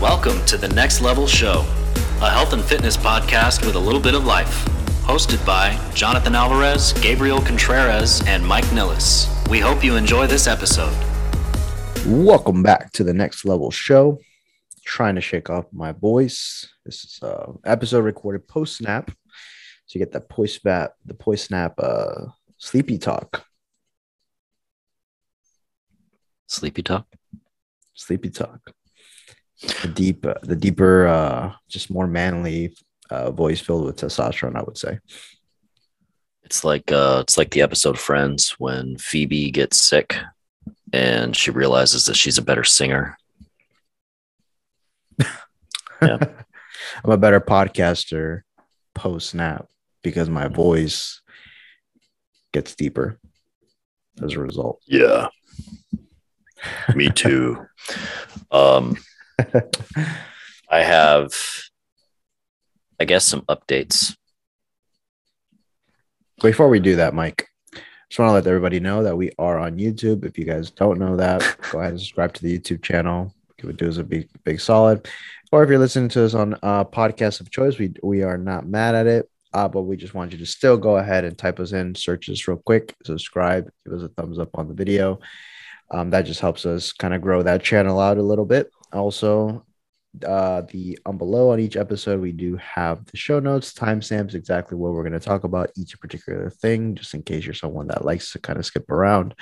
Welcome to the Next Level Show, a health and fitness podcast with a little bit of life. Hosted by Jonathan Alvarez, Gabriel Contreras, and Mike Nilles. We hope you enjoy this episode. Welcome back to the Next Level Show. Trying to shake off my voice. This is a episode recorded post snap, so you get the post snap, the post snap, uh, sleepy talk, Sleepy talk. sleepy talk. The deep, the deeper, uh, just more manly uh, voice filled with testosterone. I would say. It's like uh it's like the episode Friends when Phoebe gets sick and she realizes that she's a better singer. Yeah. I'm a better podcaster post snap because my voice gets deeper as a result. Yeah. Me too. um I have I guess some updates. Before we do that, Mike, just want to let everybody know that we are on YouTube. If you guys don't know that, go ahead and subscribe to the YouTube channel. Give it do us a big, big solid. Or if you're listening to us on uh, podcast of choice, we we are not mad at it. Uh, but we just want you to still go ahead and type us in, search us real quick, subscribe, give us a thumbs up on the video. Um, that just helps us kind of grow that channel out a little bit. Also, uh, the um below on each episode, we do have the show notes, timestamps, exactly what we're going to talk about each particular thing, just in case you're someone that likes to kind of skip around.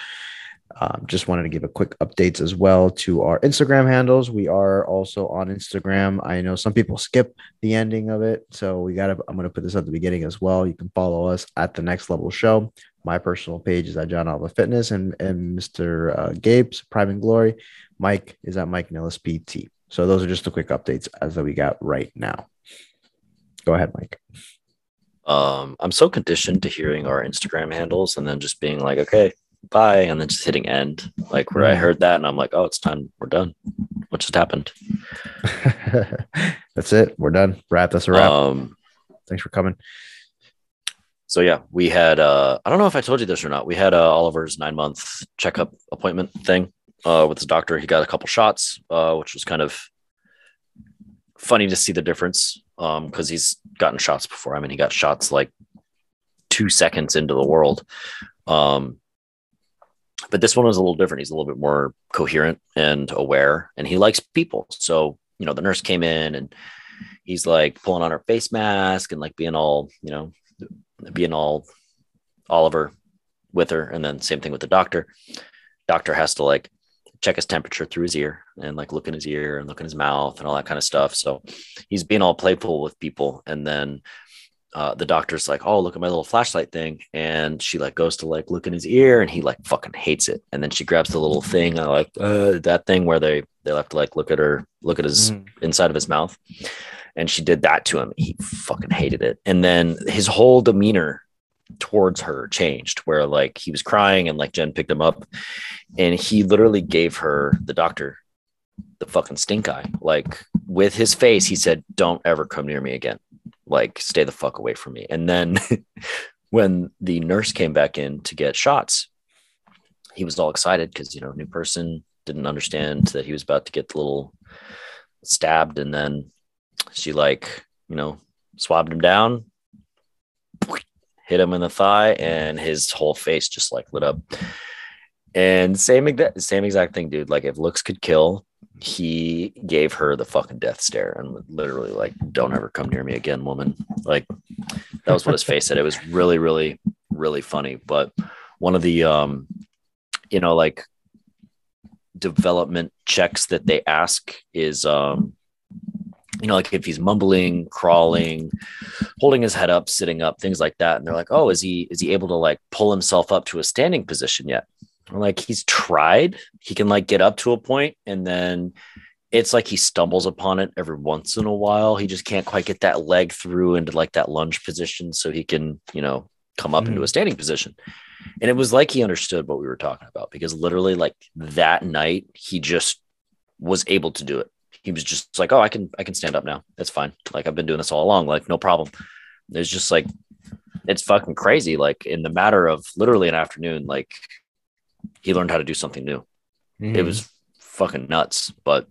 Um, just wanted to give a quick updates as well to our Instagram handles. We are also on Instagram. I know some people skip the ending of it, so we got to. I'm going to put this at the beginning as well. You can follow us at the Next Level Show. My personal page is at John Alva Fitness, and and Mr. Uh, Prime and Glory. Mike is at Mike Nilles PT. So those are just the quick updates as that we got right now. Go ahead, Mike. Um I'm so conditioned to hearing our Instagram handles and then just being like, okay, bye, and then just hitting end. Like where I heard that and I'm like, oh, it's time, we're done. What just happened? That's it. We're done. Wrap. That's a wrap. Um Thanks for coming. So yeah, we had uh I don't know if I told you this or not. We had uh, Oliver's nine month checkup appointment thing uh with his doctor. He got a couple shots, uh, which was kind of funny to see the difference. Um, because he's gotten shots before. I mean, he got shots like two seconds into the world. Um but this one was a little different. He's a little bit more coherent and aware, and he likes people. So, you know, the nurse came in and he's like pulling on her face mask and like being all, you know, being all Oliver with her. And then same thing with the doctor. Doctor has to like check his temperature through his ear and like look in his ear and look in his mouth and all that kind of stuff. So he's being all playful with people. And then uh, the doctor's like, "Oh, look at my little flashlight thing," and she like goes to like look in his ear, and he like fucking hates it. And then she grabs the little thing, I like uh, that thing where they they have to like look at her, look at his Mm. inside of his mouth, and she did that to him. He fucking hated it. And then his whole demeanor towards her changed, where like he was crying, and like Jen picked him up, and he literally gave her the doctor the fucking stink eye. Like with his face, he said, "Don't ever come near me again." like stay the fuck away from me and then when the nurse came back in to get shots he was all excited because you know new person didn't understand that he was about to get the little stabbed and then she like you know swabbed him down hit him in the thigh and his whole face just like lit up. And same exact same exact thing dude. Like if looks could kill he gave her the fucking death stare and literally like don't ever come near me again woman. Like that was what his face said. It was really really really funny. But one of the um you know like development checks that they ask is um you know like if he's mumbling crawling holding his head up sitting up things like that and they're like oh is he is he able to like pull himself up to a standing position yet? I'm like he's tried. He can like get up to a point and then it's like he stumbles upon it every once in a while. He just can't quite get that leg through into like that lunge position so he can you know come up into hmm. a standing position. And it was like he understood what we were talking about because literally like that night he just was able to do it he was just like oh i can i can stand up now. That's fine. Like i've been doing this all along. Like no problem. It's just like it's fucking crazy. Like in the matter of literally an afternoon like he learned how to do something new. It mm-hmm. was fucking nuts. But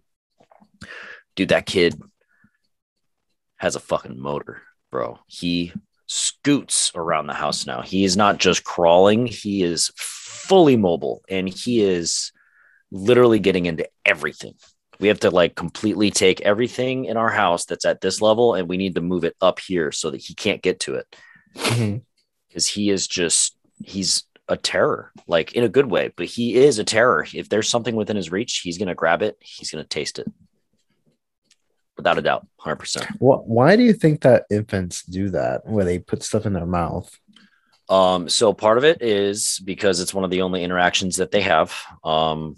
dude, that kid has a fucking motor, bro. He scoots around the house now. He is not just crawling, he is fully mobile and he is literally getting into everything. We have to like completely take everything in our house that's at this level and we need to move it up here so that he can't get to it. Because he is just, he's a terror, like in a good way, but he is a terror. If there's something within his reach, he's going to grab it, he's going to taste it. Without a doubt, 100%. Wh- Why do you think that infants do that, where they put stuff in their mouth? Um, so part of it is because it's one of the only interactions that they have. Um,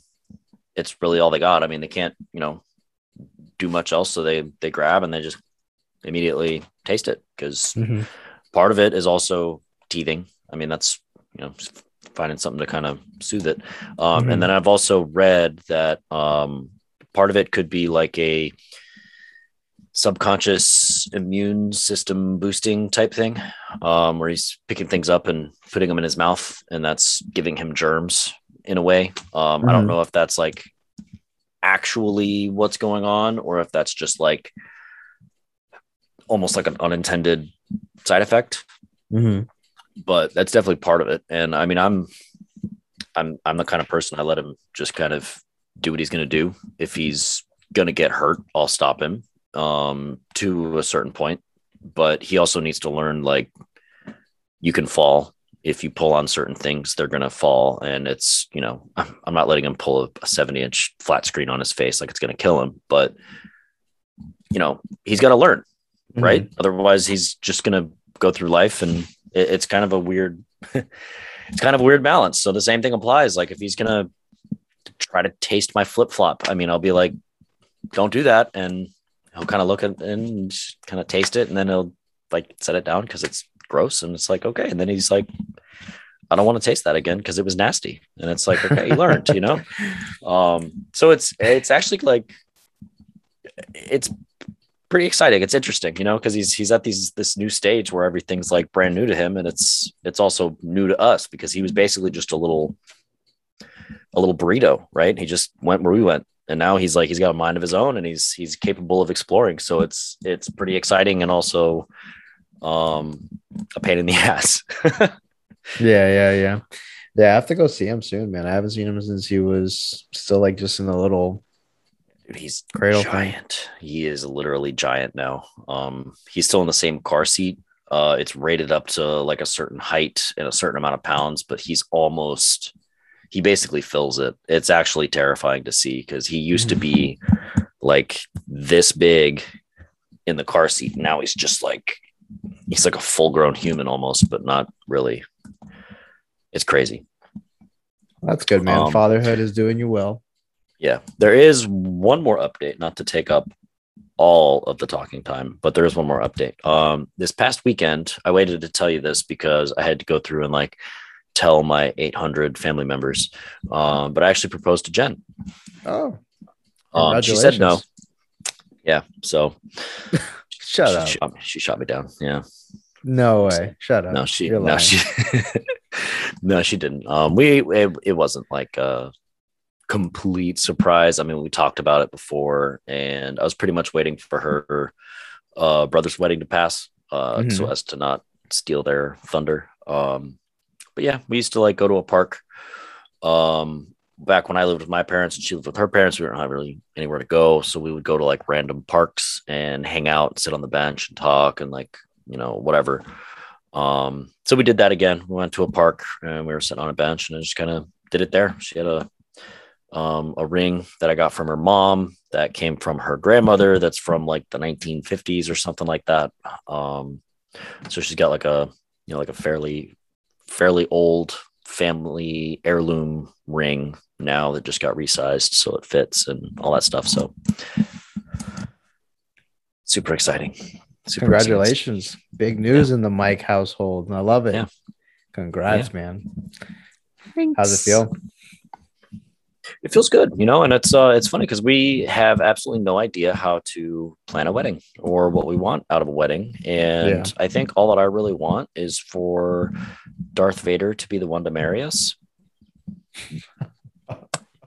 it's really all they got. I mean, they can't, you know, do much else. So they they grab and they just immediately taste it because Mhm. part of it is also teething. I mean, that's you know finding something to kind of soothe it. Um, Mhm. And then I've also read that um, part of it could be like a subconscious immune system boosting type thing, um, where he's picking things up and putting them in his mouth, and that's giving him germs in a way. Um, I don't Mhm. know if that's like actually what's going on, or if that's just like almost like an unintended side effect Mhm. but that's definitely part of it. And I mean, I'm, I'm, I'm the kind of person I let him just kind of do what he's going to do. If he's going to get hurt, I'll stop him um, to a certain point. But he also needs to learn like you can fall if you pull on certain things, they're going to fall. And it's, you know, I'm, I'm not letting him pull a, a 70 inch flat screen on his face like it's going to kill him. But, you know, he's got to learn mm-hmm. right? Otherwise, he's just gonna go through life, and it, it's kind of a weird, it's kind of a weird balance. So the same thing applies. Like if he's gonna try to taste my flip flop, I mean, I'll be like, "Don't do that," and he'll kind of look at it and kind of taste it, and then he'll like set it down because it's gross, and it's like okay, and then he's like. I don't want to taste that again because it was nasty. And it's like, okay, you learned, you know? Um, so it's it's actually like it's pretty exciting. It's interesting, you know, because he's he's at these this new stage where everything's like brand new to him, and it's it's also new to us because he was basically just a little a little burrito, right? He just went where we went, and now he's like he's got a mind of his own, and he's he's capable of exploring. So it's it's pretty exciting and also um a pain in the ass. Yeah, yeah, yeah. Yeah, I have to go see him soon, man. I haven't seen him since he was still like just in the little Dude, he's Cradle thing. giant. He is literally giant now. Um, he's still in the same car seat. Uh, it's rated up to like a certain height and a certain amount of pounds, but he's almost he basically fills it. It's actually terrifying to see because he used to be like this big in the car seat. Now he's just like he's like a full grown human almost, but not really. It's crazy. That's good, man. Um, Fatherhood is doing you well. Yeah, there is one more update, not to take up all of the talking time, but there is one more update. Um, this past weekend, I waited to tell you this because I had to go through and like tell my 800 family members. Um, but I actually proposed to Jen. Oh, Um, she said no. Yeah, so Shut she, up. Shot me, she shot me down. Yeah, No way. Shut up. no, she, You're no, lying. she, no, she didn't. Um, we, it, it wasn't like a complete surprise. I mean, we talked about it before, and I was pretty much waiting for her uh, brother's wedding to pass, uh, Mhm. so as to not steal their thunder. Um, but yeah, we used to like go to a park. Um, back when I lived with my parents and she lived with her parents, we didn't have really anywhere to go, so we would go to like random parks and hang out, sit on the bench and talk, and like you know whatever. Um, so we did that again. We went to a park and we were sitting on a bench and I just kind of did it there. She had a um, a ring that I got from her mom that came from her grandmother that's from like the 1950s or something like that. Um, so she's got like a you know like a fairly fairly old family heirloom ring now that just got resized so it fits and all that stuff. So super exciting. Super exciting. Congratulations. Big news in the Mike household. And I love it. Yeah. Congrats, man. How's it feel? it feels good you know and it's uh it's funny because we have absolutely no idea how to plan a wedding or what we want out of a wedding and i think all that i really want is for darth vader to be the one to marry us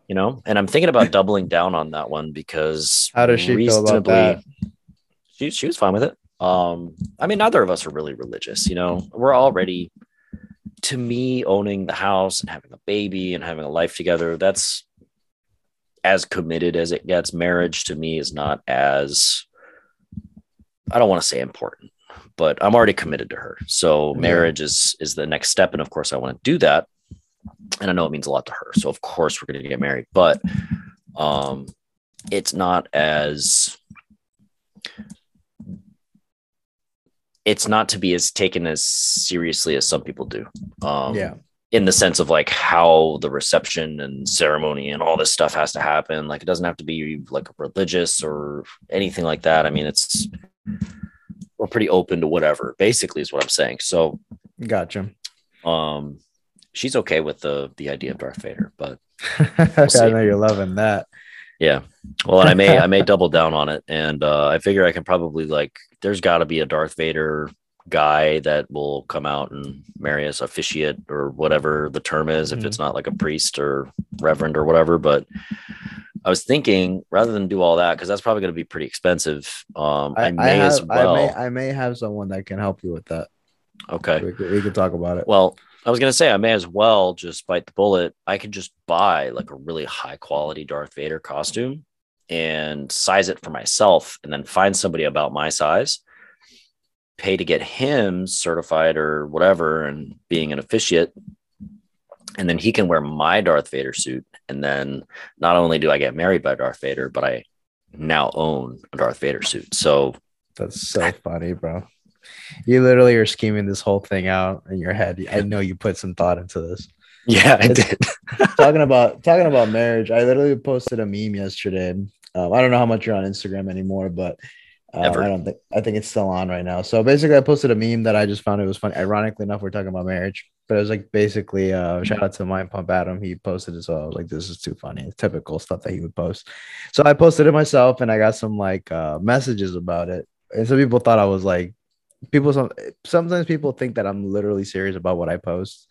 you know. And I'm thinking about doubling down on that one because How does she feel about that? She she was fine with it. Um, I mean, neither of us are really religious, you know. We're already, to me, owning the house and having a baby and having a life together. That's as committed as it gets. Marriage to me is not as I don't want to say important, but I'm already committed to her. So Yeah. marriage is is the next step, and of course, I want to do that. And I know it means a lot to her. So of course, we're going to get married, but um, it's not as it's not to be as taken as seriously as some people do. Um, yeah. in the sense of like how the reception and ceremony and all this stuff has to happen. Like it doesn't have to be like religious or anything like that. I mean, it's we're pretty open to whatever. Basically, is what I'm saying. So, Gotcha. um, she's okay with the the idea of Darth Vader, but see. I know you're loving that. yeah. Well, and I may I may double down on it, and uh, I figure I can probably like. There's got to be a Darth Vader guy that will come out and marry us officiate or whatever the term is if Mhm. it's not like a priest or reverend or whatever but i was thinking rather than do all that because that's probably going to be pretty expensive um i, I, may I have, as well I may, I may have someone that can help you with that. okay We we could talk about it. well i was to say i may as well just bite the bullet. I could just buy like a really high quality darth vader costume and size it for myself and then find somebody about my size pay to get him certified or whatever and being an officiate and then he can wear my darth vader suit. And then not only do i get married by darth vader but i now own a darth vader suit. So That's so funny, bro. You literally are scheming this whole thing out in your head. I know you put some thought into this. yeah i It's- did talking about talking about marriage, I literally posted a meme yesterday. Um, I don't know how much you're on Instagram anymore, but uh, I don't think I think it's still on right now. So basically, I posted a meme that I just found it was funny. Ironically enough, we're talking about marriage, but it was like basically uh, shout out to Mind Pump Adam. He posted it, so I was like, this is too funny. It's typical stuff that he would post. So I posted it myself, and I got some like uh, messages about it, and some people thought I was like. People some sometimes people think that I'm literally serious about what I post,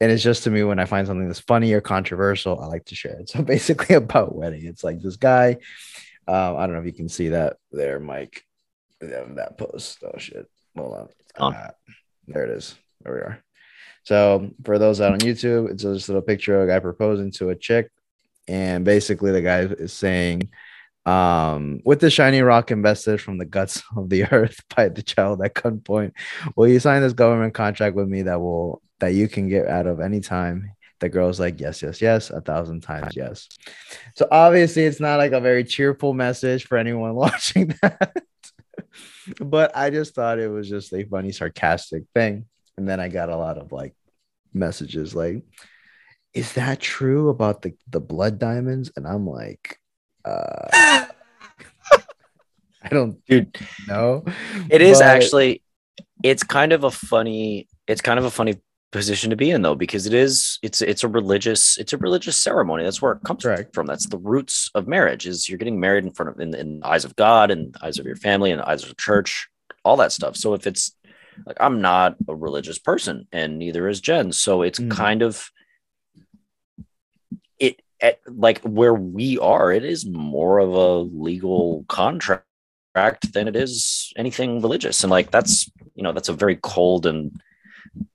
and it's just to me when I find something that's funny or controversial, I like to share it. So basically, about wedding, it's like this guy. Um, I don't know if you can see that there, Mike. That, post. Oh shit! Hold on. On. Ah, there it is. There we are. So for those out on YouTube, it's this little picture of a guy proposing to a chick, and basically the guy is saying, um, "With the shiny rock invested from the guts of the earth by the child at gunpoint, will you sign this government contract with me that will that you can get out of any time?" The girl's like, "Yes, yes, yes, a thousand times yes." So obviously, it's not like a very cheerful message for anyone watching that. but I just thought it was just a funny, sarcastic thing. And then I got a lot of like messages like, is that true about the, the blood diamonds? And I'm like, uh, I don't dude know. It is but- actually it's kind of a funny it's kind of a funny position to be in though because it is it's it's a religious it's a religious ceremony that's where it comes Correct. from that's the roots of marriage is you're getting married in front of in, in the eyes of god and the eyes of your family and the eyes of the church all that stuff so if it's like i'm not a religious person and neither is jen so it's Mhm. kind of at like where we are it is more of a legal contract than it is anything religious and like that's you know that's a very cold and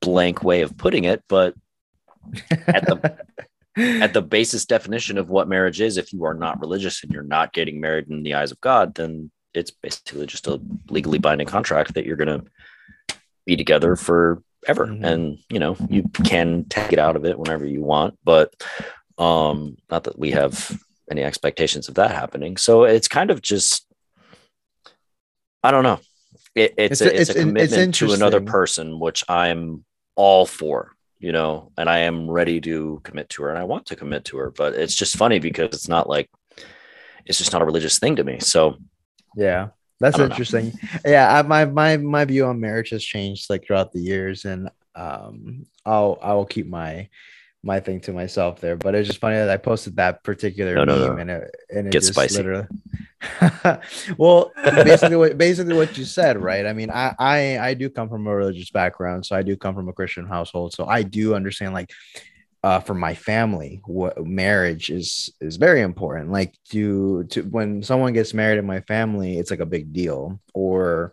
blank way of putting it but at the- at the basis definition of what marriage is if you are not religious and you're not getting married in the eyes of god then it's basically just a legally binding contract that you're going to be together forever Mhm. and you know you can take it out of it whenever you want but um not that we have any expectations of that happening so it's kind of just i don't know it, it's, It's- a, it's, it's- a commitment to another person which i'm all for you know and i am ready to commit to her and i want to commit to her but it's just funny because it's not like it's just not a religious thing to me so Yeah, that's I don't know. interesting. Yeah, I, my my my view on marriage has changed like throughout the years, and um, I'll I will keep my my thing to myself there. But it's just funny that I posted that particular No, no, meme no. and it and it Get just spicy. literally. well, basically what basically what you said, right? I mean, I I I do come from a religious background, so I do come from a Christian household, so I do understand like uh, for my family, what marriage is is very important. Like to to when someone gets married in my family, it's like a big deal, or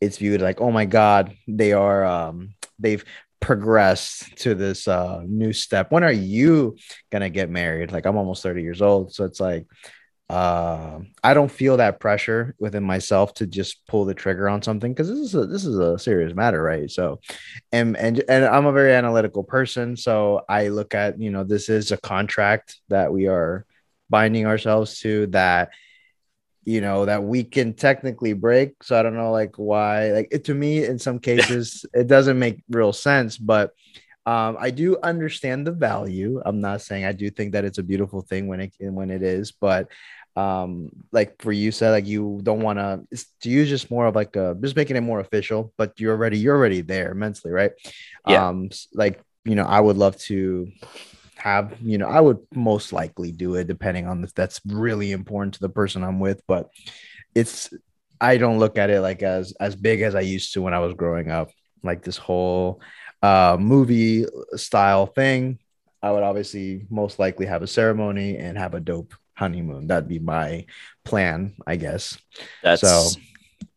it's viewed like, oh my god, they are um, they've progressed to this uh, new step. When are you gonna get married? Like I'm almost 30 years old, so it's like uh, I don't feel that pressure within myself to just pull the trigger on something because this is a this is a serious matter, right? So, and and and I'm a very analytical person, so I look at you know this is a contract that we are binding ourselves to that you know that we can technically break so i don't know like why like it, to me in some cases it doesn't make real sense but um, I do understand the value. I'm not saying I do think that it's a beautiful thing when it when it is, but um, like for you said, like you don't want to to use just more of like a just making it more official, but you're already you're already there mentally, right? Yeah. Um, like you know, I would love to have you know, I would most likely do it depending on if that's really important to the person I'm with, but it's I don't look at it like as as big as I used to when I was growing up, like this whole uh, movie style thing, I would obviously most likely have a ceremony and have a dope honeymoon. That'd be my plan, I guess. That's So-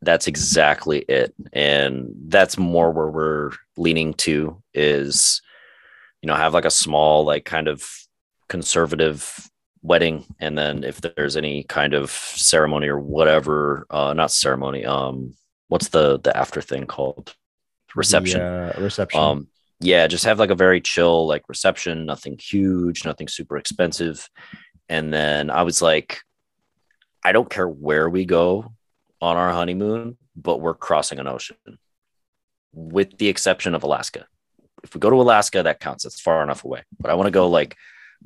that's exactly it. And that's more where we're leaning to is, you know, have like a small, like kind of conservative wedding. And then if there's any kind of ceremony or whatever, uh not ceremony, um, what's the the after thing called? Reception. The, uh, reception. Um, yeah, just have like a very chill like reception, nothing huge, nothing super expensive. And then I was like, I don't care where we go on our honeymoon, but we're crossing an ocean, with the exception of Alaska. If we go to Alaska, that counts. It's far enough away. But I want to go like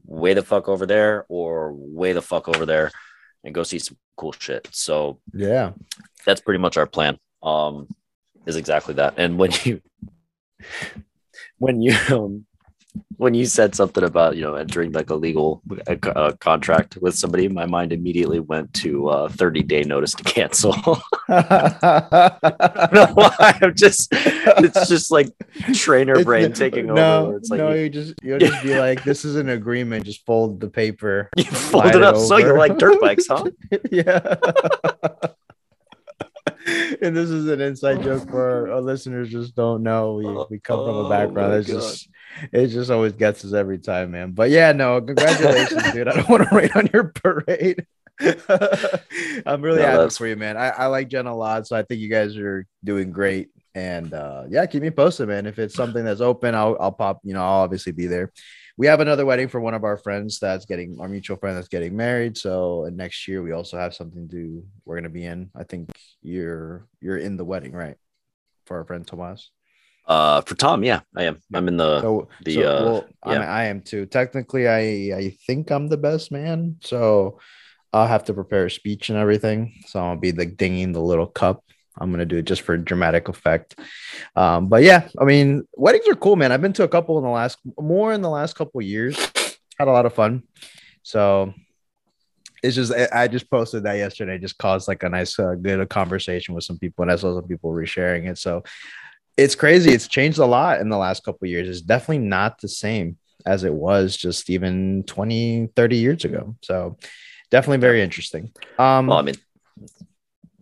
way the fuck over there or way the fuck over there and go see some cool shit. So yeah. that's pretty much our plan um is exactly that and when you when you um, when you said something about you know entering like a legal uh, co- contract with somebody my mind immediately went to uh 30 day notice to cancel know why i'm just it's just like trainer It's brain the- taking no, over it's like no, you, you just you'll just be like, this is an agreement. Just fold the paper. you fold it it up so you over. like dirt bikes huh yeah. And this is an inside joke for our, listeners. Just don't know. We we come from Oh a background that's just it just always gets us every time, man. But yeah, no, congratulations, dude. I don't want to rain on your parade. I'm really No, happy that's- for you, man. I, I like Jen a lot, so I think you guys are doing great. And uh, yeah, keep me posted, man. If it's something that's open, I'll I'll pop. You know, I'll obviously be there. We have another wedding for one of our friends that's getting our mutual friend that's getting married. So and next year we also have something to we're gonna be in. I think you're you're in the wedding, right? For our friend Tomas. uh for tom yeah i am i'm in the So the, so, uh, well, I, yeah. mean, I am too. Technically, I I think I'm the best man. So I'll have to prepare a speech and everything. So I'll be like dinging the little cup. I'm gonna do it just for dramatic effect. Um, but yeah, I mean, weddings are cool, man. I've been to a couple in the last more in the last couple years. Had a lot of fun. So it's just I- just posted that yesterday. Just caused like a nice uh, good conversation with some people, and I saw some people resharing it. So it's crazy. It's changed a lot in the last couple years. It's definitely not the same as it was just even 20, 30 years ago. So definitely very interesting. Um, Well, I mean,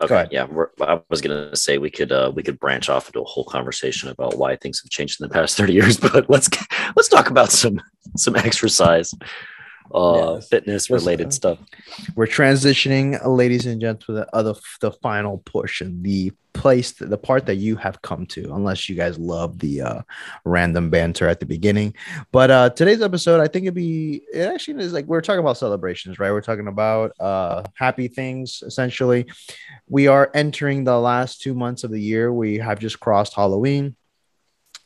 okay, yeah. We're, I was gonna say we could uh, we could branch off into a whole conversation about why things have changed in the past thirty years, but let's let's talk about some some exercise, uh, Yes. fitness related Yes, stuff. we're transitioning, ladies and gents, to the other the final portion, the place, the part that you have come to, unless you guys love the uh, random banter at the beginning. But uh, today's episode, I think it'd be it actually is like we're talking about celebrations, right? We're talking about uh, happy things. Essentially, we are entering the last two months of the year. We have just crossed Halloween.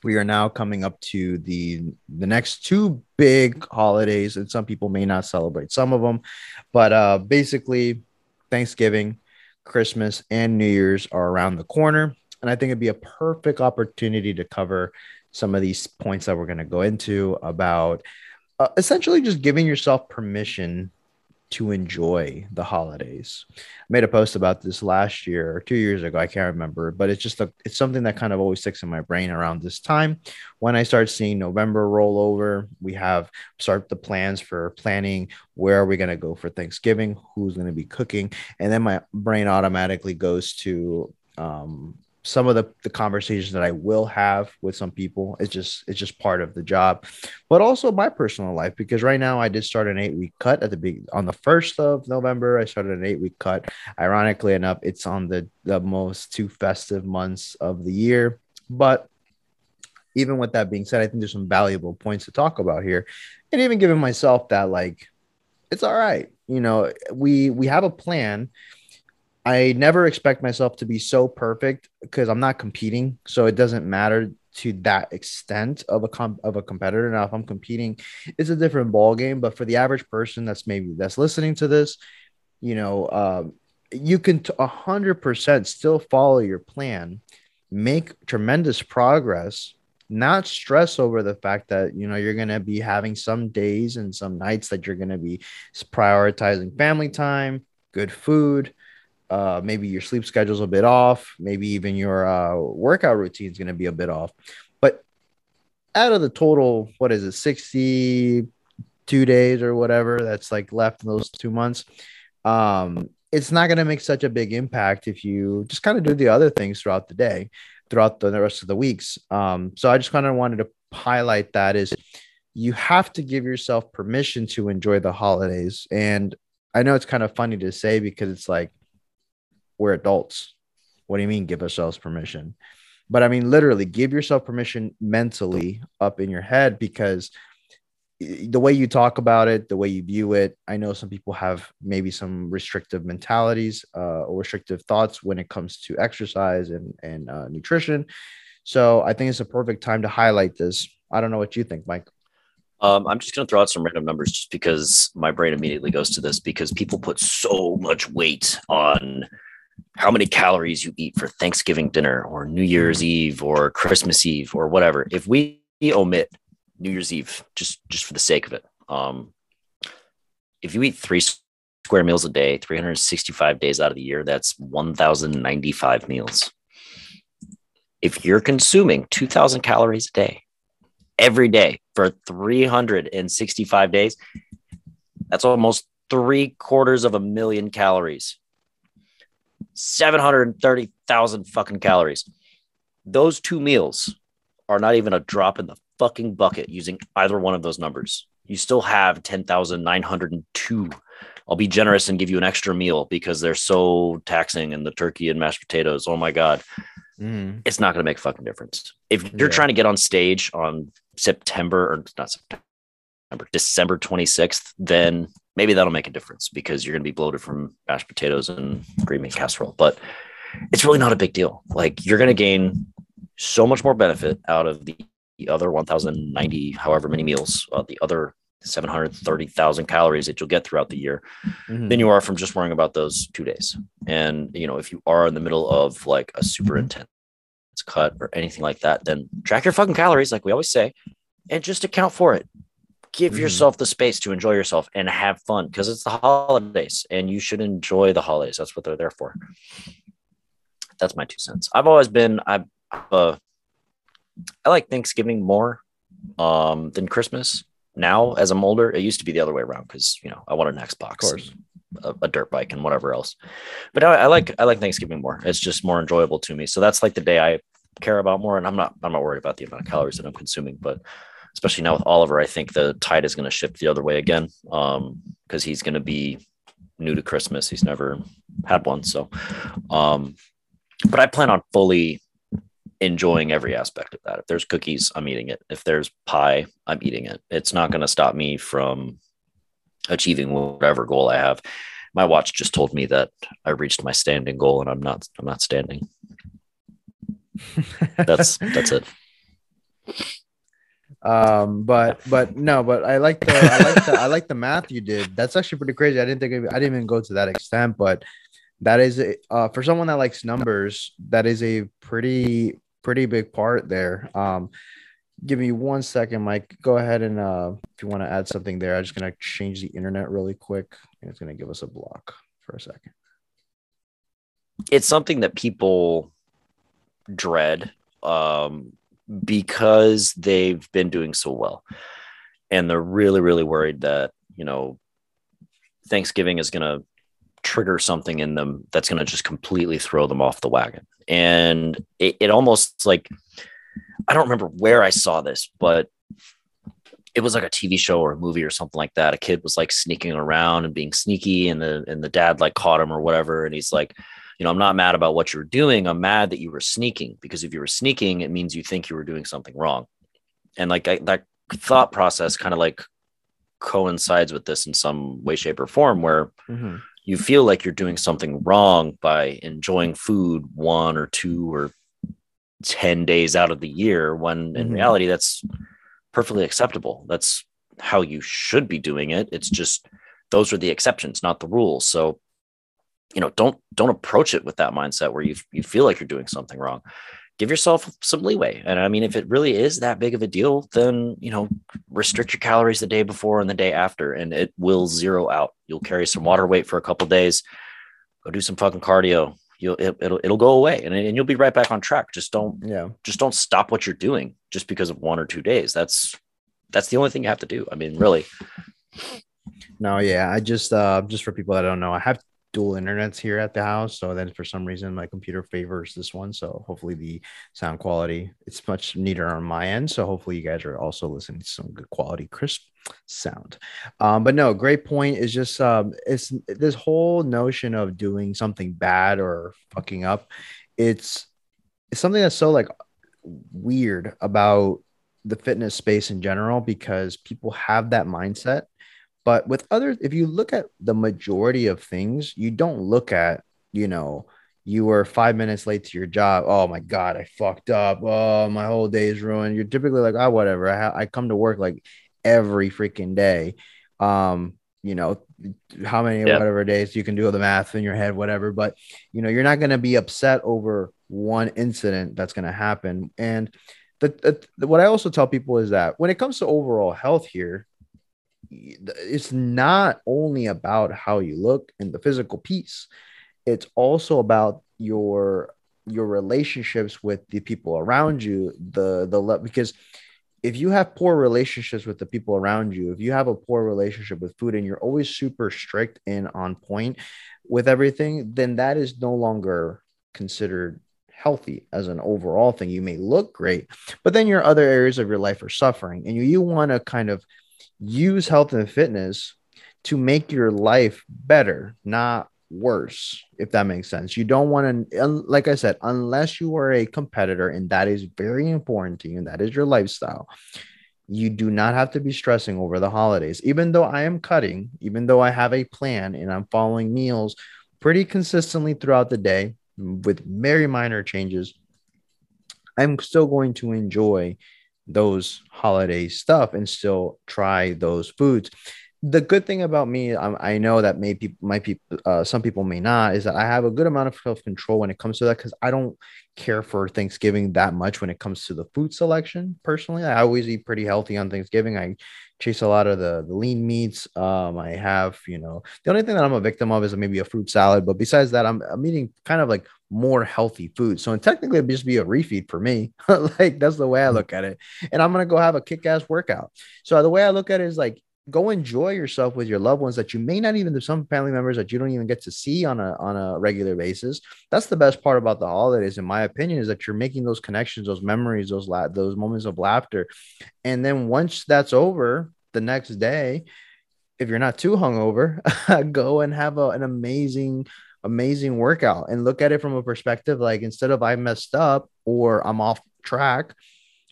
We are now coming up to the the next two big holidays, and some people may not celebrate some of them, but uh, basically, Thanksgiving, Christmas, and New Year's are around the corner, and I think it'd be a perfect opportunity to cover some of these points that we're going to go into about uh, essentially just giving yourself permission to enjoy the holidays. I made a post about this last year or two years ago. I can't remember, but it's just a, it's something that kind of always sticks in my brain around this time. When I start seeing November roll over, we have start the plans for planning where are we going to go for Thanksgiving, who's going to be cooking, and then my brain automatically goes to um, some of the, the conversations that I will have with some people. It's just it's just part of the job, but also my personal life because right now I did start an eight week cut at the big on the first of November. I started an eight week cut. Ironically enough, it's on the the most two festive months of the year, but. Even with that being said, I think there's some valuable points to talk about here, and even giving myself that like, it's all right. You know, we we have a plan I never expect myself to be so perfect because I'm not competing, so it doesn't matter to that extent of a comp- of a competitor. Now, if I'm competing, it's a different ball game. But for the average person that's maybe that's listening to this, you know, um, you can a hundred percent still follow your plan, make tremendous progress, not stress over the fact that you know you're gonna be having some days and some nights that you're gonna be prioritizing family time, good food uh, maybe your sleep schedule's a bit off, maybe even your uh, workout routine is going to be a bit off. But out of the total, what is it, 62 days or whatever that's like left in those two months, um, it's not going to make such a big impact if you just kind of do the other things throughout the day, throughout the rest of the weeks. Um, so I just kind of wanted to highlight that is you have to give yourself permission to enjoy the holidays. And I know it's kind of funny to say because it's like, we're adults. What do you mean give ourselves permission? But I mean, literally, give yourself permission mentally up in your head because the way you talk about it, the way you view it, I know some people have maybe some restrictive mentalities uh, or restrictive thoughts when it comes to exercise and, and uh, nutrition. So I think it's a perfect time to highlight this. I don't know what you think, Mike. Um, I'm just going to throw out some random numbers just because my brain immediately goes to this because people put so much weight on how many calories you eat for Thanksgiving dinner or New Year's mm-hmm. Eve or Christmas Eve or whatever. If we omit New Year's Eve just just for the sake of it, um, if you eat three square meals a day, 365 days out of the year, that's 1,095 meals. If you're consuming 2,000 calories a day every day for 365 days, that's almost three quarters of a million calories 730,000 fucking calories. Those two meals are not even a drop in the fucking bucket using either one of those numbers. You still have 10,902. I'll be generous and give you an extra meal because they're so taxing and the turkey and mashed potatoes. Oh my God. Mm. It's not going to make a fucking difference. If you're yeah. trying to get on stage on September or not September, December 26th, then maybe that'll make a difference because you're going to be bloated from mashed potatoes and green bean casserole. But it's really not a big deal. Like you're going to gain so much more benefit out of the, other 1,090, however many meals, uh, the other 730,000 calories that you'll get throughout the year mm-hmm. than you are from just worrying about those two days. And, you know, if you are in the middle of like a super intense cut or anything like that, then track your fucking calories, like we always say, and just account for it give mm-hmm. yourself the space to enjoy yourself and have fun because it's the holidays and you should enjoy the holidays. That's what they're there for. That's my two cents. I've always been I uh, I like Thanksgiving more um, than Christmas. Now, as I'm older, it used to be the other way around because you know I want an Xbox, a, a, dirt bike, and whatever else. But I, I like I like Thanksgiving more. It's just more enjoyable to me. So that's like the day I care about more, and I'm not I'm not worried about the amount of calories that I'm consuming, but especially now with Oliver, I think the tide is going to shift the other way again because um, he's going to be new to Christmas. He's never had one. So, um, but I plan on fully enjoying every aspect of that. If there's cookies, I'm eating it. If there's pie, I'm eating it. It's not going to stop me from achieving whatever goal I have. My watch just told me that I reached my standing goal and I'm not I'm not standing. that's that's it. Um, but but no, but I like the I like the I like the math you did. That's actually pretty crazy. I didn't think I didn't even go to that extent, but that is a, uh, for someone that likes numbers, that is a pretty pretty big part there. Um, give me one second, Mike. Go ahead and uh, if you want to add something there, I'm just gonna change the internet really quick, and it's gonna give us a block for a second. It's something that people dread um, because they've been doing so well, and they're really, really worried that you know Thanksgiving is gonna trigger something in them that's gonna just completely throw them off the wagon, and it, it almost like I don't remember where I saw this, but it was like a TV show or a movie or something like that. A kid was like sneaking around and being sneaky, and the and the dad like caught him or whatever, and he's like, you know, I'm not mad about what you're doing. I'm mad that you were sneaking because if you were sneaking, it means you think you were doing something wrong, and like I, that thought process kind of like coincides with this in some way, shape, or form, where Mhm. you feel like you're doing something wrong by enjoying food one or two or 10 days out of the year when in Mhm. reality that's perfectly acceptable that's how you should be doing it it's just those are the exceptions not the rules so you know don't don't approach it with that mindset where you you feel like you're doing something wrong. Give yourself some leeway. And i mean if it really is that big of a deal then you know restrict your calories the day before and the day after and it will zero out. You'll carry some water weight for a couple days. Go do some fucking cardio. You'll it, it'll it'll go away and, and you'll be right back on track. Just don't Yeah. just don't stop what you're doing just because of one or two days. That's that's the only thing you have to do. I mean really. No, yeah. I just uh just for people that don't know, I have dual internets here at the house. So then for some reason my computer favors this one. So hopefully the sound quality it's much neater on my end. So hopefully you guys are also listening to some good quality, crisp sound. Um, but no, great point is just um it's this whole notion of doing something bad or fucking up. It's it's something that's so like weird about the fitness space in general because people have that mindset but with other, if you look at the majority of things, you don't look at, you know, you were five minutes late to your job. Oh my God, I fucked up. Oh, my whole day is ruined. You're typically like, oh, whatever. I, ha- I come to work like every freaking day. Um, you know, how many Yeah. whatever days you can do the math in your head, whatever. But, you know, you're not going to be upset over one incident that's going to happen. And the, the, what I also tell people is that when it comes to overall health here, it's not only about how you look and the physical piece it's also about your your relationships with the people around you the the le- because if you have poor relationships with the people around you if you have a poor relationship with food and you're always super strict and on point with everything then that is no longer considered healthy as an overall thing. You may look great but then your other areas of your life are suffering and you, you want to kind of use health and fitness to make your life better, not worse, if that makes sense. You don't want to, like I said, unless you are a competitor, and that is very important to you, and that is your lifestyle. You do not have to be stressing over the holidays. Even though I am cutting, even though I have a plan and I'm following meals pretty consistently throughout the day with very minor changes, I'm still going to enjoy those holiday stuff and still try those foods. The good thing about me, I, I know that maybe my people, uh, some people may not, is that I have a good amount of self control when it comes to that because I don't care for Thanksgiving that much when it comes to the food selection. Personally, I always eat pretty healthy on Thanksgiving. I chase a lot of the, the lean meats. Um, I have, you know, the only thing that I'm a victim of is maybe a fruit salad, but besides that, I'm, I'm eating kind of like more healthy food. So and technically, it'd just be a refeed for me. like that's the way I mm. look at it. And I'm gonna go have a kick-ass workout. So the way I look at it is like go enjoy yourself with your loved ones that you may not even some family members that you don't even get to see on a on a regular basis. That's the best part about the holidays, in my opinion, is that you're making those connections, those memories, those la- those moments of laughter. And then once that's over, the next day, if you're not too hungover, go and have a, an amazing amazing workout and look at it from a perspective like instead of I messed up or I'm off track,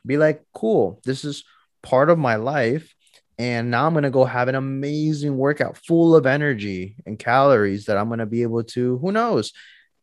be like, cool, this is part of my life. And now I'm going to go have an amazing workout full of energy and calories that I'm going to be able to, who knows,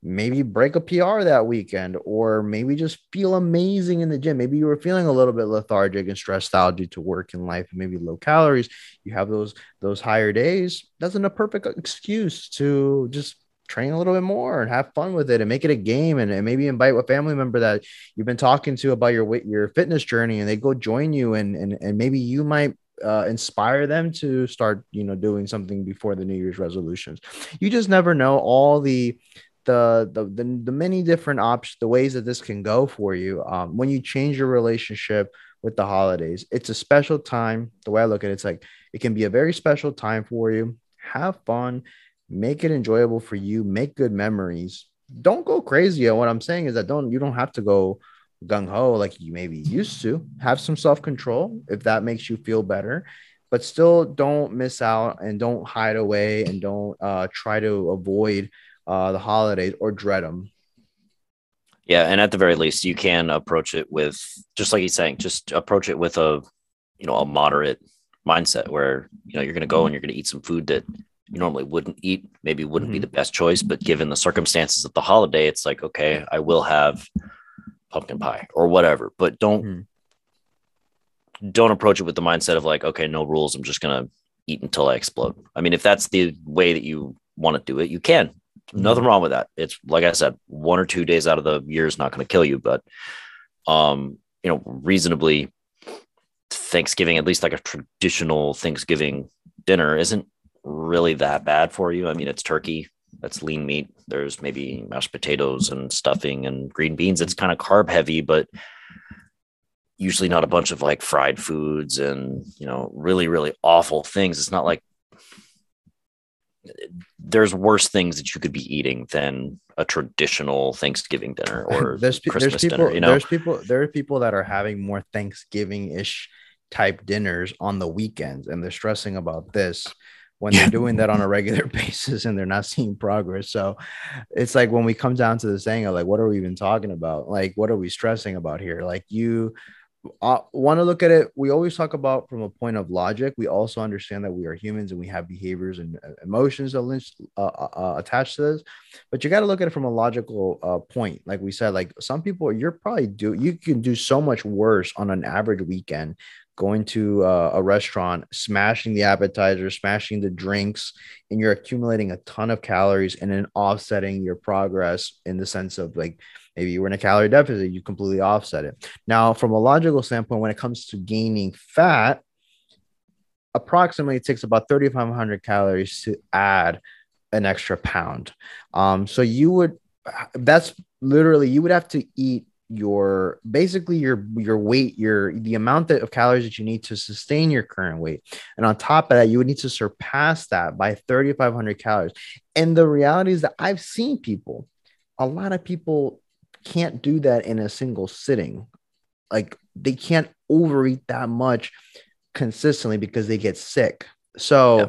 maybe break a PR that weekend or maybe just feel amazing in the gym. Maybe you were feeling a little bit lethargic and stressed out due to work and life, and maybe low calories. You have those those higher days. That's a perfect excuse to just train a little bit more and have fun with it and make it a game and, and maybe invite a family member that you've been talking to about your your fitness journey and they go join you and and, and maybe you might uh, inspire them to start you know doing something before the new year's resolutions. You just never know all the the the the, the many different options the ways that this can go for you um, when you change your relationship with the holidays. It's a special time. The way i look at it it's like it can be a very special time for you. Have fun make it enjoyable for you make good memories don't go crazy what i'm saying is that don't you don't have to go gung ho like you maybe used to. Have some self control if that makes you feel better, but still don't miss out and don't hide away and don't uh, try to avoid uh, the holidays or dread them. Yeah, and at the very least, you can approach it with just like he's saying, just approach it with a you know a moderate mindset where you know you're going to go and you're going to eat some food that you normally wouldn't eat, maybe wouldn't mm-hmm. be the best choice, but given the circumstances of the holiday, it's like okay, I will have pumpkin pie or whatever but don't mm. don't approach it with the mindset of like okay no rules i'm just gonna eat until i explode i mean if that's the way that you want to do it you can mm. nothing wrong with that it's like i said one or two days out of the year is not going to kill you but um you know reasonably thanksgiving at least like a traditional thanksgiving dinner isn't really that bad for you i mean it's turkey that's lean meat. There's maybe mashed potatoes and stuffing and green beans. It's kind of carb heavy, but usually not a bunch of like fried foods and you know really really awful things. It's not like there's worse things that you could be eating than a traditional Thanksgiving dinner or there's, Christmas there's people, dinner. You know, there's people there are people that are having more Thanksgiving ish type dinners on the weekends, and they're stressing about this when they're doing that on a regular basis and they're not seeing progress. So it's like when we come down to this thing of like, what are we even talking about? Like, what are we stressing about here? Like, you uh, want to look at it. We always talk about from a point of logic. We also understand that we are humans and we have behaviors and uh, emotions uh, uh, uh, attached to this. But you got to look at it from a logical uh, point. Like we said, like some people, you're probably do you can do so much worse on an average weekend going to uh, a restaurant, smashing the appetizer, smashing the drinks, and you're accumulating a ton of calories and then offsetting your progress in the sense of like maybe you were in a calorie deficit, you completely offset it. Now, from a logical standpoint, when it comes to gaining fat, approximately it takes about 3,500 calories to add an extra pound. Um, so you would, that's literally, you would have to eat your basically your your weight your the amount of calories that you need to sustain your current weight. And on top of that you would need to surpass that by 3500 calories. And the reality is that i've seen people a lot of people can't do that in a single sitting. Like they can't overeat that much consistently because they get sick. So yeah.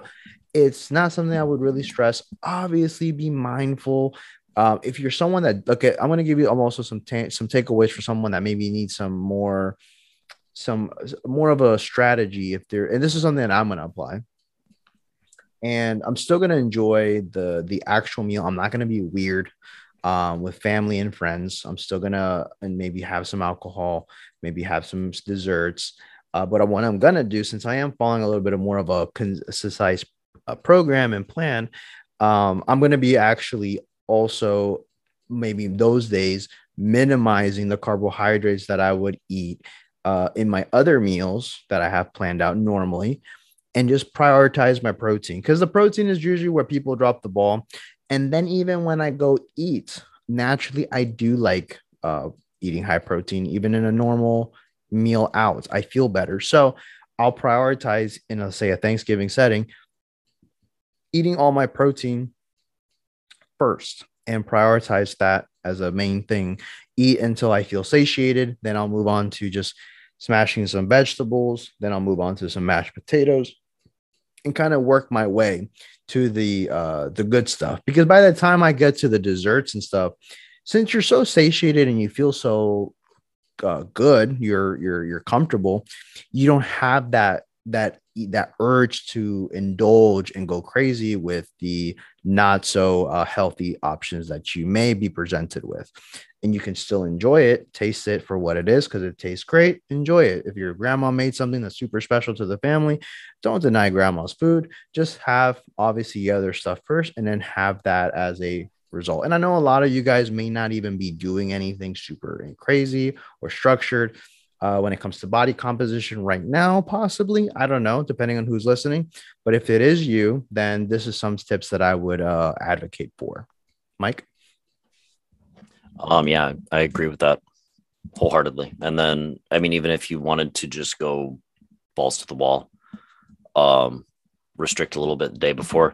it's not something i would really stress. Obviously be mindful um, if you're someone that okay, I'm gonna give you also some ta- some takeaways for someone that maybe needs some more some more of a strategy if they're and this is something that I'm gonna apply. And I'm still gonna enjoy the the actual meal. I'm not gonna be weird um, with family and friends. I'm still gonna and maybe have some alcohol, maybe have some desserts. Uh, but what I'm gonna do, since I am following a little bit of more of a concise uh, program and plan, um, I'm gonna be actually also maybe those days minimizing the carbohydrates that I would eat uh, in my other meals that I have planned out normally and just prioritize my protein because the protein is usually where people drop the ball. And then even when I go eat, naturally, I do like uh, eating high protein, even in a normal meal out. I feel better. So I'll prioritize in a say a Thanksgiving setting, eating all my protein first and prioritize that as a main thing. Eat until I feel satiated. Then I'll move on to just smashing some vegetables. Then I'll move on to some mashed potatoes and kind of work my way to the uh the good stuff because by the time I get to the desserts and stuff since you're so satiated and you feel so uh, good you're you're you're comfortable you don't have that that that urge to indulge and go crazy with the not so uh, healthy options that you may be presented with. And you can still enjoy it taste it for what it is because it tastes great enjoy it. If your grandma made something that's super special to the family don't deny grandma's food. Just have obviously other stuff first and then have that as a result. And I know a lot of you guys may not even be doing anything super crazy or structured uh, when it comes to body composition right now, possibly. I don't know, depending on who's listening. But if it is you, then this is some tips that I would uh, advocate for. Mike? Um, yeah, I agree with that wholeheartedly. And then, I mean, even if you wanted to just go balls to the wall, um, restrict a little bit the day before,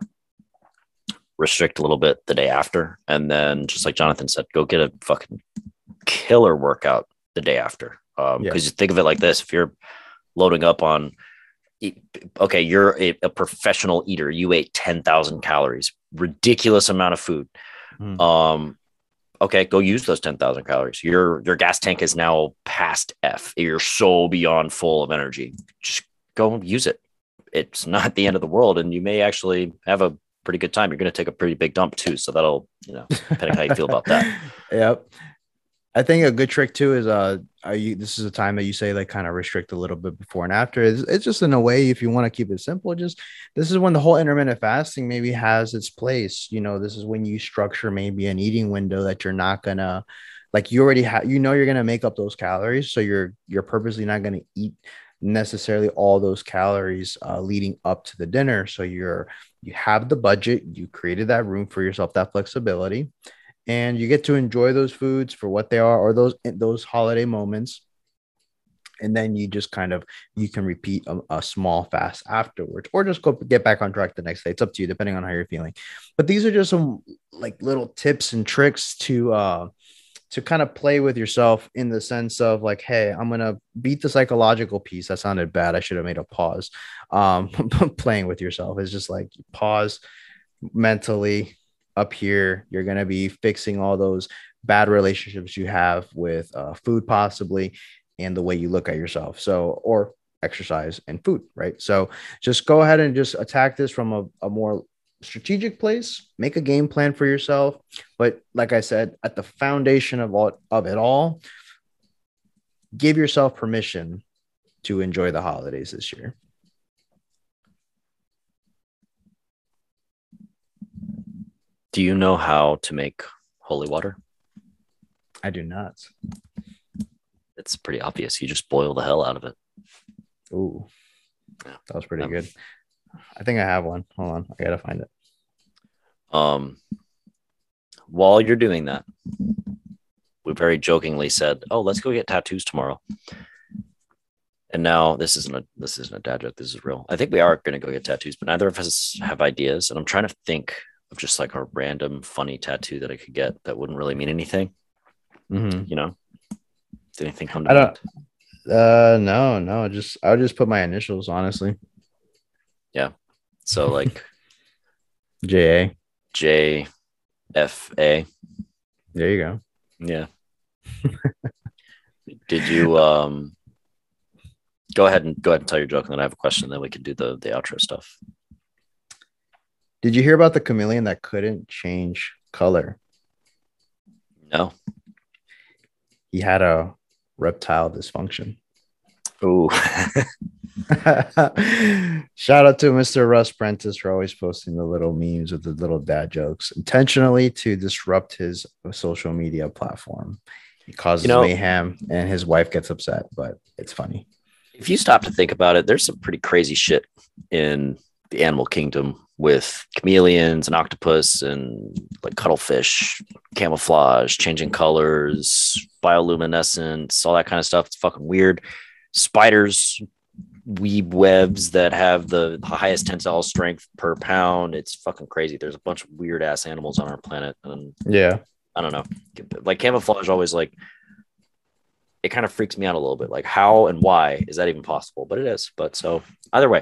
restrict a little bit the day after, and then just like Jonathan said, go get a fucking killer workout the day after. Um, because you think of it like this: if you're loading up on, okay, you're a, a professional eater, you ate ten thousand calories, ridiculous amount of food. Mm. Um, okay, go use those 10,000 calories. Your your gas tank is now past F. You're so beyond full of energy. Just go use it. It's not the end of the world and you may actually have a pretty good time. You're going to take a pretty big dump too, so that'll, you know, depending how you feel about that. Yep. I think a good trick too is uh you this is a time that you say like kind of restrict a little bit before and after. It's, it's just in a way if you want to keep it simple, just this is when the whole intermittent fasting maybe has its place. You know, this is when you structure maybe an eating window that you're not gonna like you already have you know you're gonna make up those calories, so you're you're purposely not gonna eat necessarily all those calories uh, leading up to the dinner. So you're you have the budget, you created that room for yourself, that flexibility and you get to enjoy those foods for what they are or those those holiday moments. And then you just kind of you can repeat a, a, small fast afterwards or just go get back on track the next day. It's up to you depending on how you're feeling. But these are just some like little tips and tricks to uh to kind of play with yourself in the sense of like hey i'm gonna beat the psychological piece. That sounded bad. I should have made a pause. Um playing with yourself is just like pause mentally up here you're going to be fixing all those bad relationships you have with uh, food possibly and the way you look at yourself. So or exercise and food right? So just go ahead and just attack this from a, a more strategic place. Make a game plan for yourself. But like i said at the foundation of all of it all give yourself permission to enjoy the holidays this year Do you know how to make holy water? I do not. It's pretty obvious. You just boil the hell out of it. Ooh, yeah. that was pretty yeah. good. I think I have one. Hold on, I gotta find it. Um, while you're doing that, we very jokingly said, "Oh, let's go get tattoos tomorrow." And now this isn't a this isn't a dad joke. This is real. I think we are going to go get tattoos, but neither of us have ideas. And I'm trying to think of just like a random funny tattoo that I could get that wouldn't really mean anything. Mm-hmm. You know, did anything come to I don't, mind? Uh, no, no, just I would just put my initials, honestly. Yeah. So like J A J F A. There you go. Yeah. Did you um go ahead and go ahead and tell your joke and then I have a question, then we can do the the outro stuff. Did you hear about the chameleon that couldn't change color? No. He had a reptile dysfunction. Ooh. Shout out to Mr. Russ Prentice for always posting the little memes with the little dad jokes intentionally to disrupt his social media platform. He causes you know, mayhem and his wife gets upset, but it's funny. If you stop to think about it, there's some pretty crazy shit in the animal kingdom with chameleons and octopus and like cuttlefish, camouflage, changing colors, bioluminescence, all that kind of stuff. It's fucking weird. Spiders weave webs that have the highest tensile strength per pound. It's fucking crazy. There's a bunch of weird ass animals on our planet. And yeah, I don't know. Like camouflage always like it kind of freaks me out a little bit. Like how and why is that even possible? But it is. But so either way,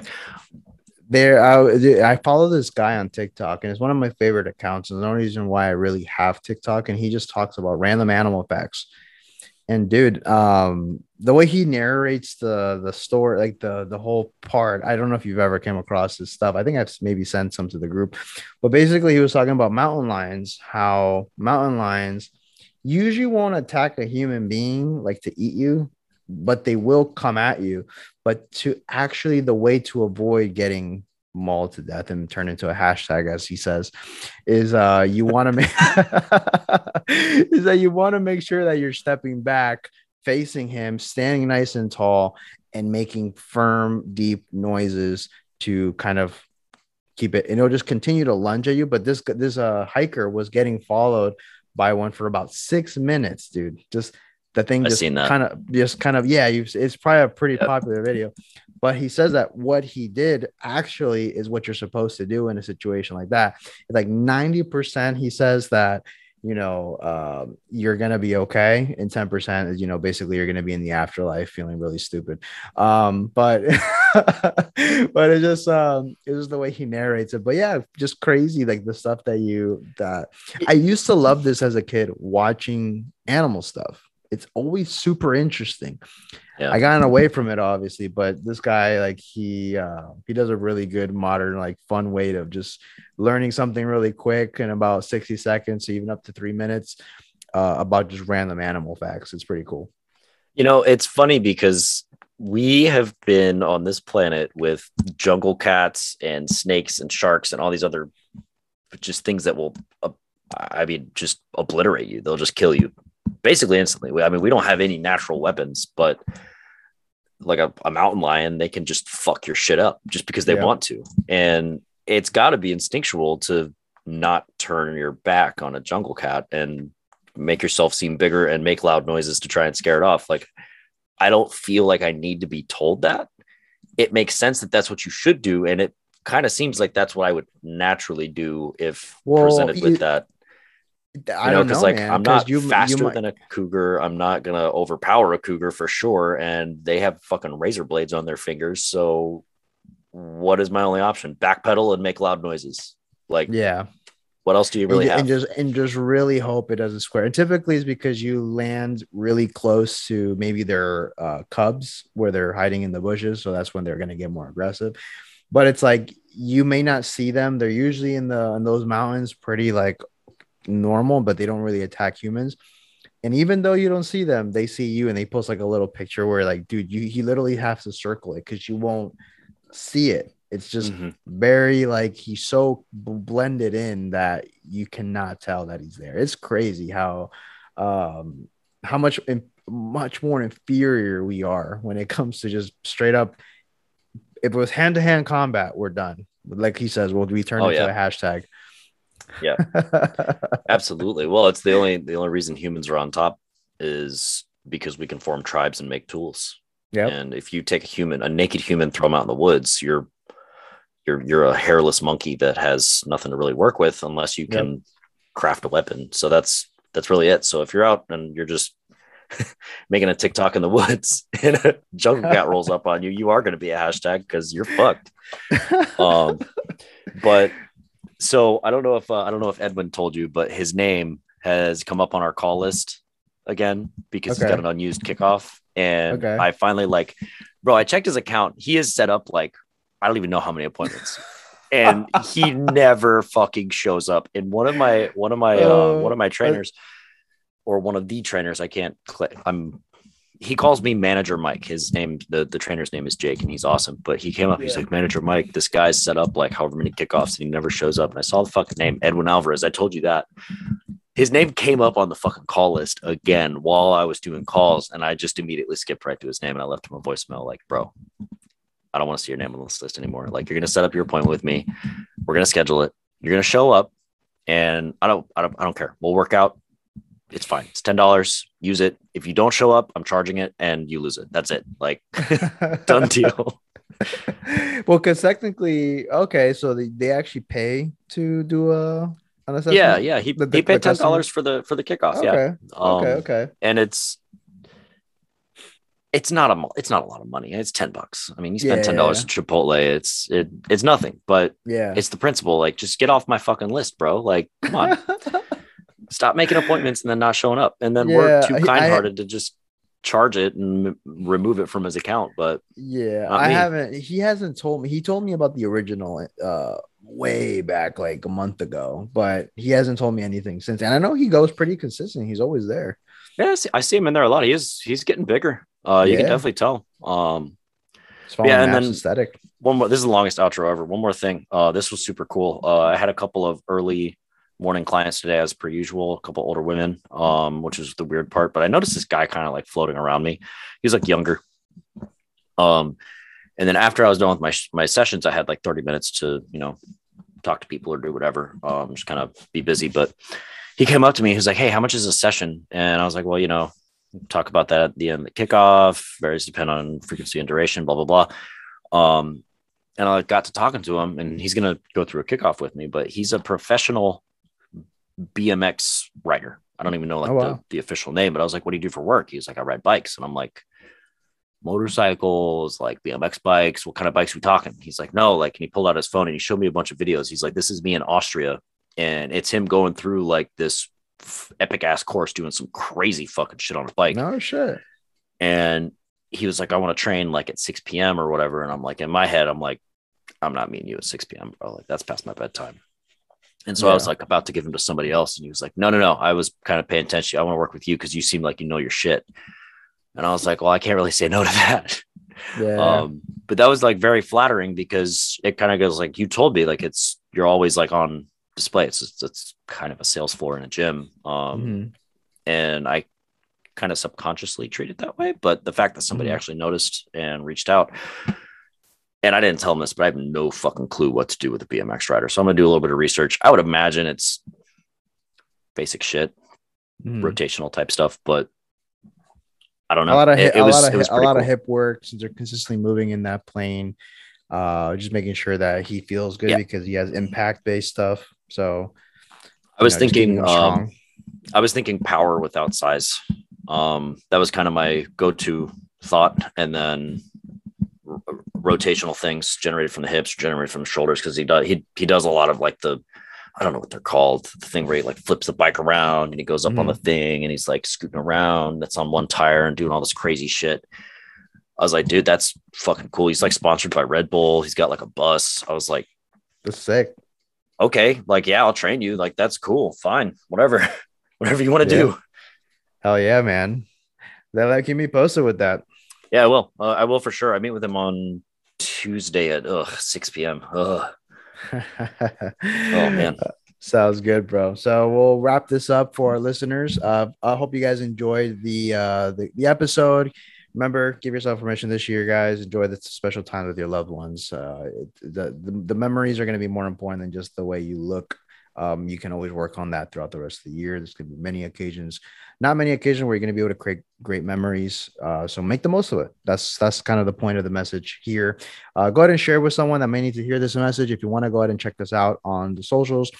there I, I follow this guy on TikTok and it's one of my favorite accounts and the only reason why I really have TikTok and he just talks about random animal facts. And dude, um, the way he narrates the the story, like the the whole part, I don't know if you've ever came across this stuff. I think I've maybe sent some to the group, but basically he was talking about mountain lions, how mountain lions usually won't attack a human being like to eat you, but they will come at you. But to actually, the way to avoid getting mauled to death and turn into a hashtag, as he says, is uh you want to make is that you want to make sure that you're stepping back, facing him, standing nice and tall, and making firm, deep noises to kind of keep it, and it'll just continue to lunge at you. But this this uh hiker was getting followed by one for about six minutes, dude. Just the thing I've just kind of just kind of yeah, it's probably a pretty Yep. popular video. But he says that what he did actually is what you're supposed to do in a situation like that. it's Like 90%, he says that you know um, you're gonna be okay, and 10% is you know basically you're gonna be in the afterlife feeling really stupid. Um, but but it's just um it's just the way he narrates it. But yeah, just crazy like the stuff that you that I used to love this as a kid watching animal stuff. It's always super interesting. Yeah. I gotten away from it obviously, but this guy like he uh he does a really good modern like fun way of just learning something really quick in about 60 seconds, even up to 3 minutes uh about just random animal facts. It's pretty cool. You know, it's funny because we have been on this planet with jungle cats and snakes and sharks and all these other just things that will, uh, I mean, just obliterate you. They'll just kill you basically instantly. We- I mean, we don't have any natural weapons, but like a, a mountain lion, they can just fuck your shit up just because they Yeah. want to. And it's got to be instinctual to not turn your back on a jungle cat and make yourself seem bigger and make loud noises to try and scare it off. Like, I don't feel like I need to be told that. It makes sense that that's what you should do. And it kind of seems like that's what I would naturally do if Well, presented with you- that. I You know, because like man, I'm not you- you faster might- than a cougar. I'm not gonna overpower a cougar for sure. And they have fucking razor blades on their fingers. So what is my only option? Backpedal and make loud noises. Like, yeah. what else do you really and, have? and just and just really hope it doesn't square. And typically, it's because you land really close to maybe their uh, cubs where they're hiding in the bushes, so that's when they're going to get more aggressive. But it's like you may not see them; they're usually in the in those mountains, pretty like normal, but they don't really attack humans. And even though you don't see them, they see you, and they post like a little picture where, like, dude, you he literally has to circle it because you won't see it. It's just Mhm. very like he's so blended in that you cannot tell that he's there. It's crazy how um how much much more inferior we are when it comes to just straight up if it was hand to hand combat, we're done. Like he says, we'll return Oh, it to yeah. a hashtag. Yeah. Absolutely. Well, it's the only the only reason humans are on top is because we can form tribes and make tools. yeah And if you take a human, a naked human, throw him out in the woods, you're you're you're a hairless monkey that has nothing to really work with unless you Yep. can craft a weapon. So that's that's really it. So if you're out and you're just making a TikTok in the woods and a jungle cat rolls up on you, you are going to be a hashtag because you're fucked. Um, but so I don't know if uh, I don't know if Edwin told you, but his name has come up on our call list again because he's got an unused kickoff. And Okay. I finally like, bro, I checked his account. He has set up like I don't even know how many appointments. and he never fucking shows up. And one of my one of my uh, Uh, one of my trainers or one of the trainers, I can't click. I'm he calls me manager Mike. His name, the, the trainer's name is Jake, and he's awesome. But he came up, he's Yeah. like, Manager Mike, this guy's set up like however many kickoffs and he never shows up. And I saw the fucking name, Edwin Alvarez. I told you that. His name came up on the fucking call list again while I was doing calls, and I just immediately skipped right to his name and I left him a voicemail like, bro, I don't want to see your name on this list anymore. Like, you're gonna set up your appointment with me. We're gonna schedule it. You're gonna show up, and I don't, I don't, I don't care. We'll work out. It's fine. It's ten dollars. Use it. If you don't show up, I'm charging it, and you lose it. That's it. Like, done deal. well, because technically, okay, so they, they actually pay to do a an assessment. yeah, yeah. He, The- he paid ten dollars for the for the kickoff. Okay. Yeah. Um, okay. Okay. And it's it's not a it's not a lot of money. It's ten bucks. I mean, you spend Yeah. ten dollars at Chipotle. It's it it's nothing, but Yeah. it's the principle. Like, just get off my fucking list, bro. Like, come on. stop making appointments and then not showing up. And then we're too kind hearted to just charge it and m- remove it from his account. But Yeah, I me. haven't. He hasn't told me. He told me about the original uh way back like a month ago, but he hasn't told me anything since. And I know he goes pretty consistent. He's always there. yeah, I see, I see him in there a lot. He is he's getting bigger. Uh, you can definitely tell. Um, Yeah, and then- aesthetic. one more this is the longest outro ever one more thing uh this was super cool uh i had a couple of early morning clients today as per usual a couple older women um which is the weird part but i noticed this guy kind of like floating around me. He's like younger. Um and then after i was done with my my sessions i had like 30 minutes to you know talk to people or do whatever um just kind of be busy. But he came up to me he was like hey how much is a session? And i was like well you know talk about that at the end of the kickoff varies depend on frequency and duration blah blah blah. Um, and I got to talking to him, and he's going to go through a kickoff with me. But he's a professional BMX rider. I don't even know like Oh, wow. the, the official name, but I was like, "What do you do for work?" He was like, "I ride bikes," and I'm like, "Motorcycles, like BMX bikes. What kind of bikes we talking?" He's like, "No, like," and he pulled out his phone and he showed me a bunch of videos. He's like, "This is me in Austria, and it's him going through like this." epic ass course doing some crazy fucking shit on a bike no shit. and he was like, I want to train like at 6 p.m. or whatever. And I'm like, in my head, I'm like, I'm not meeting you at 6 p.m. Bro. Like, that's past my bedtime. And so I was like about to give him to somebody else. And he was like, No, no, no. I was kind of paying attention. I want to work with you because you seem like you know your shit. And I was like, Well, I can't really say no to that. Yeah. Um, but that was like very flattering because it kind of goes like you told me, like it's you're always like on display. It's it's, it's kind of a sales floor in a gym. Um, Mhm. and I kind of subconsciously treat it that way. But the fact that somebody Mhm. actually noticed and reached out, and I didn't tell him this, but I have no fucking clue what to do with a BMX rider. So I'm gonna do a little bit of research. I would imagine it's basic shit, Mhm. rotational type stuff, but I don't a know. lot of It- it a was- lot of it was hip, a lot of hip work since they're consistently moving in that plane. Uh, just making sure that he feels good Yeah. because he has impact based stuff. So I was know, thinking, um. I was thinking power without size. Um, that was kind of my go-to thought, and then rotational things generated from the hips, generated from the shoulders, because he does he he does a lot of like the I don't know what they're called, the thing where he like flips the bike around and he goes up on the thing and he's like scooting around that's on one tire and doing all this crazy shit. I was like, dude, that's fucking cool. He's like sponsored by Red Bull. He's got like a bus. I was like, That's sick. okay, like yeah, I'll train you. Like that's cool, fine, whatever, whatever you want to Yeah. do. Hell yeah, man. That like keep me posted with that. Yeah, I will. Uh, I will for sure. I meet with him on Tuesday at ugh, 6 p.m. Ugh. oh man. Sounds good, bro. So we'll wrap this up for our listeners. Uh, I hope you guys enjoyed the uh the, the episode. Remember, give yourself permission this year, guys. Enjoy the special time with your loved ones. Uh, the, the the memories are going to be more important than just the way you look. Um, you can always work on that throughout the rest of the year. There's going to be many occasions, not many occasions where you're going to be able to create great memories. Uh, so make the most of it. That's that's kind of the point of the message here. Uh, go ahead and share with someone that may need to hear this message. If you want to go ahead and check us out on the socials,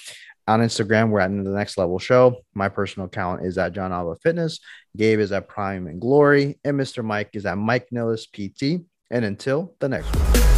on Instagram, we're at the next level show. My personal account is at Jon Alva Fitness. Gabe is at Prime and Glory, and Mr. Mike is at Mike Nilles PT. And until the next one.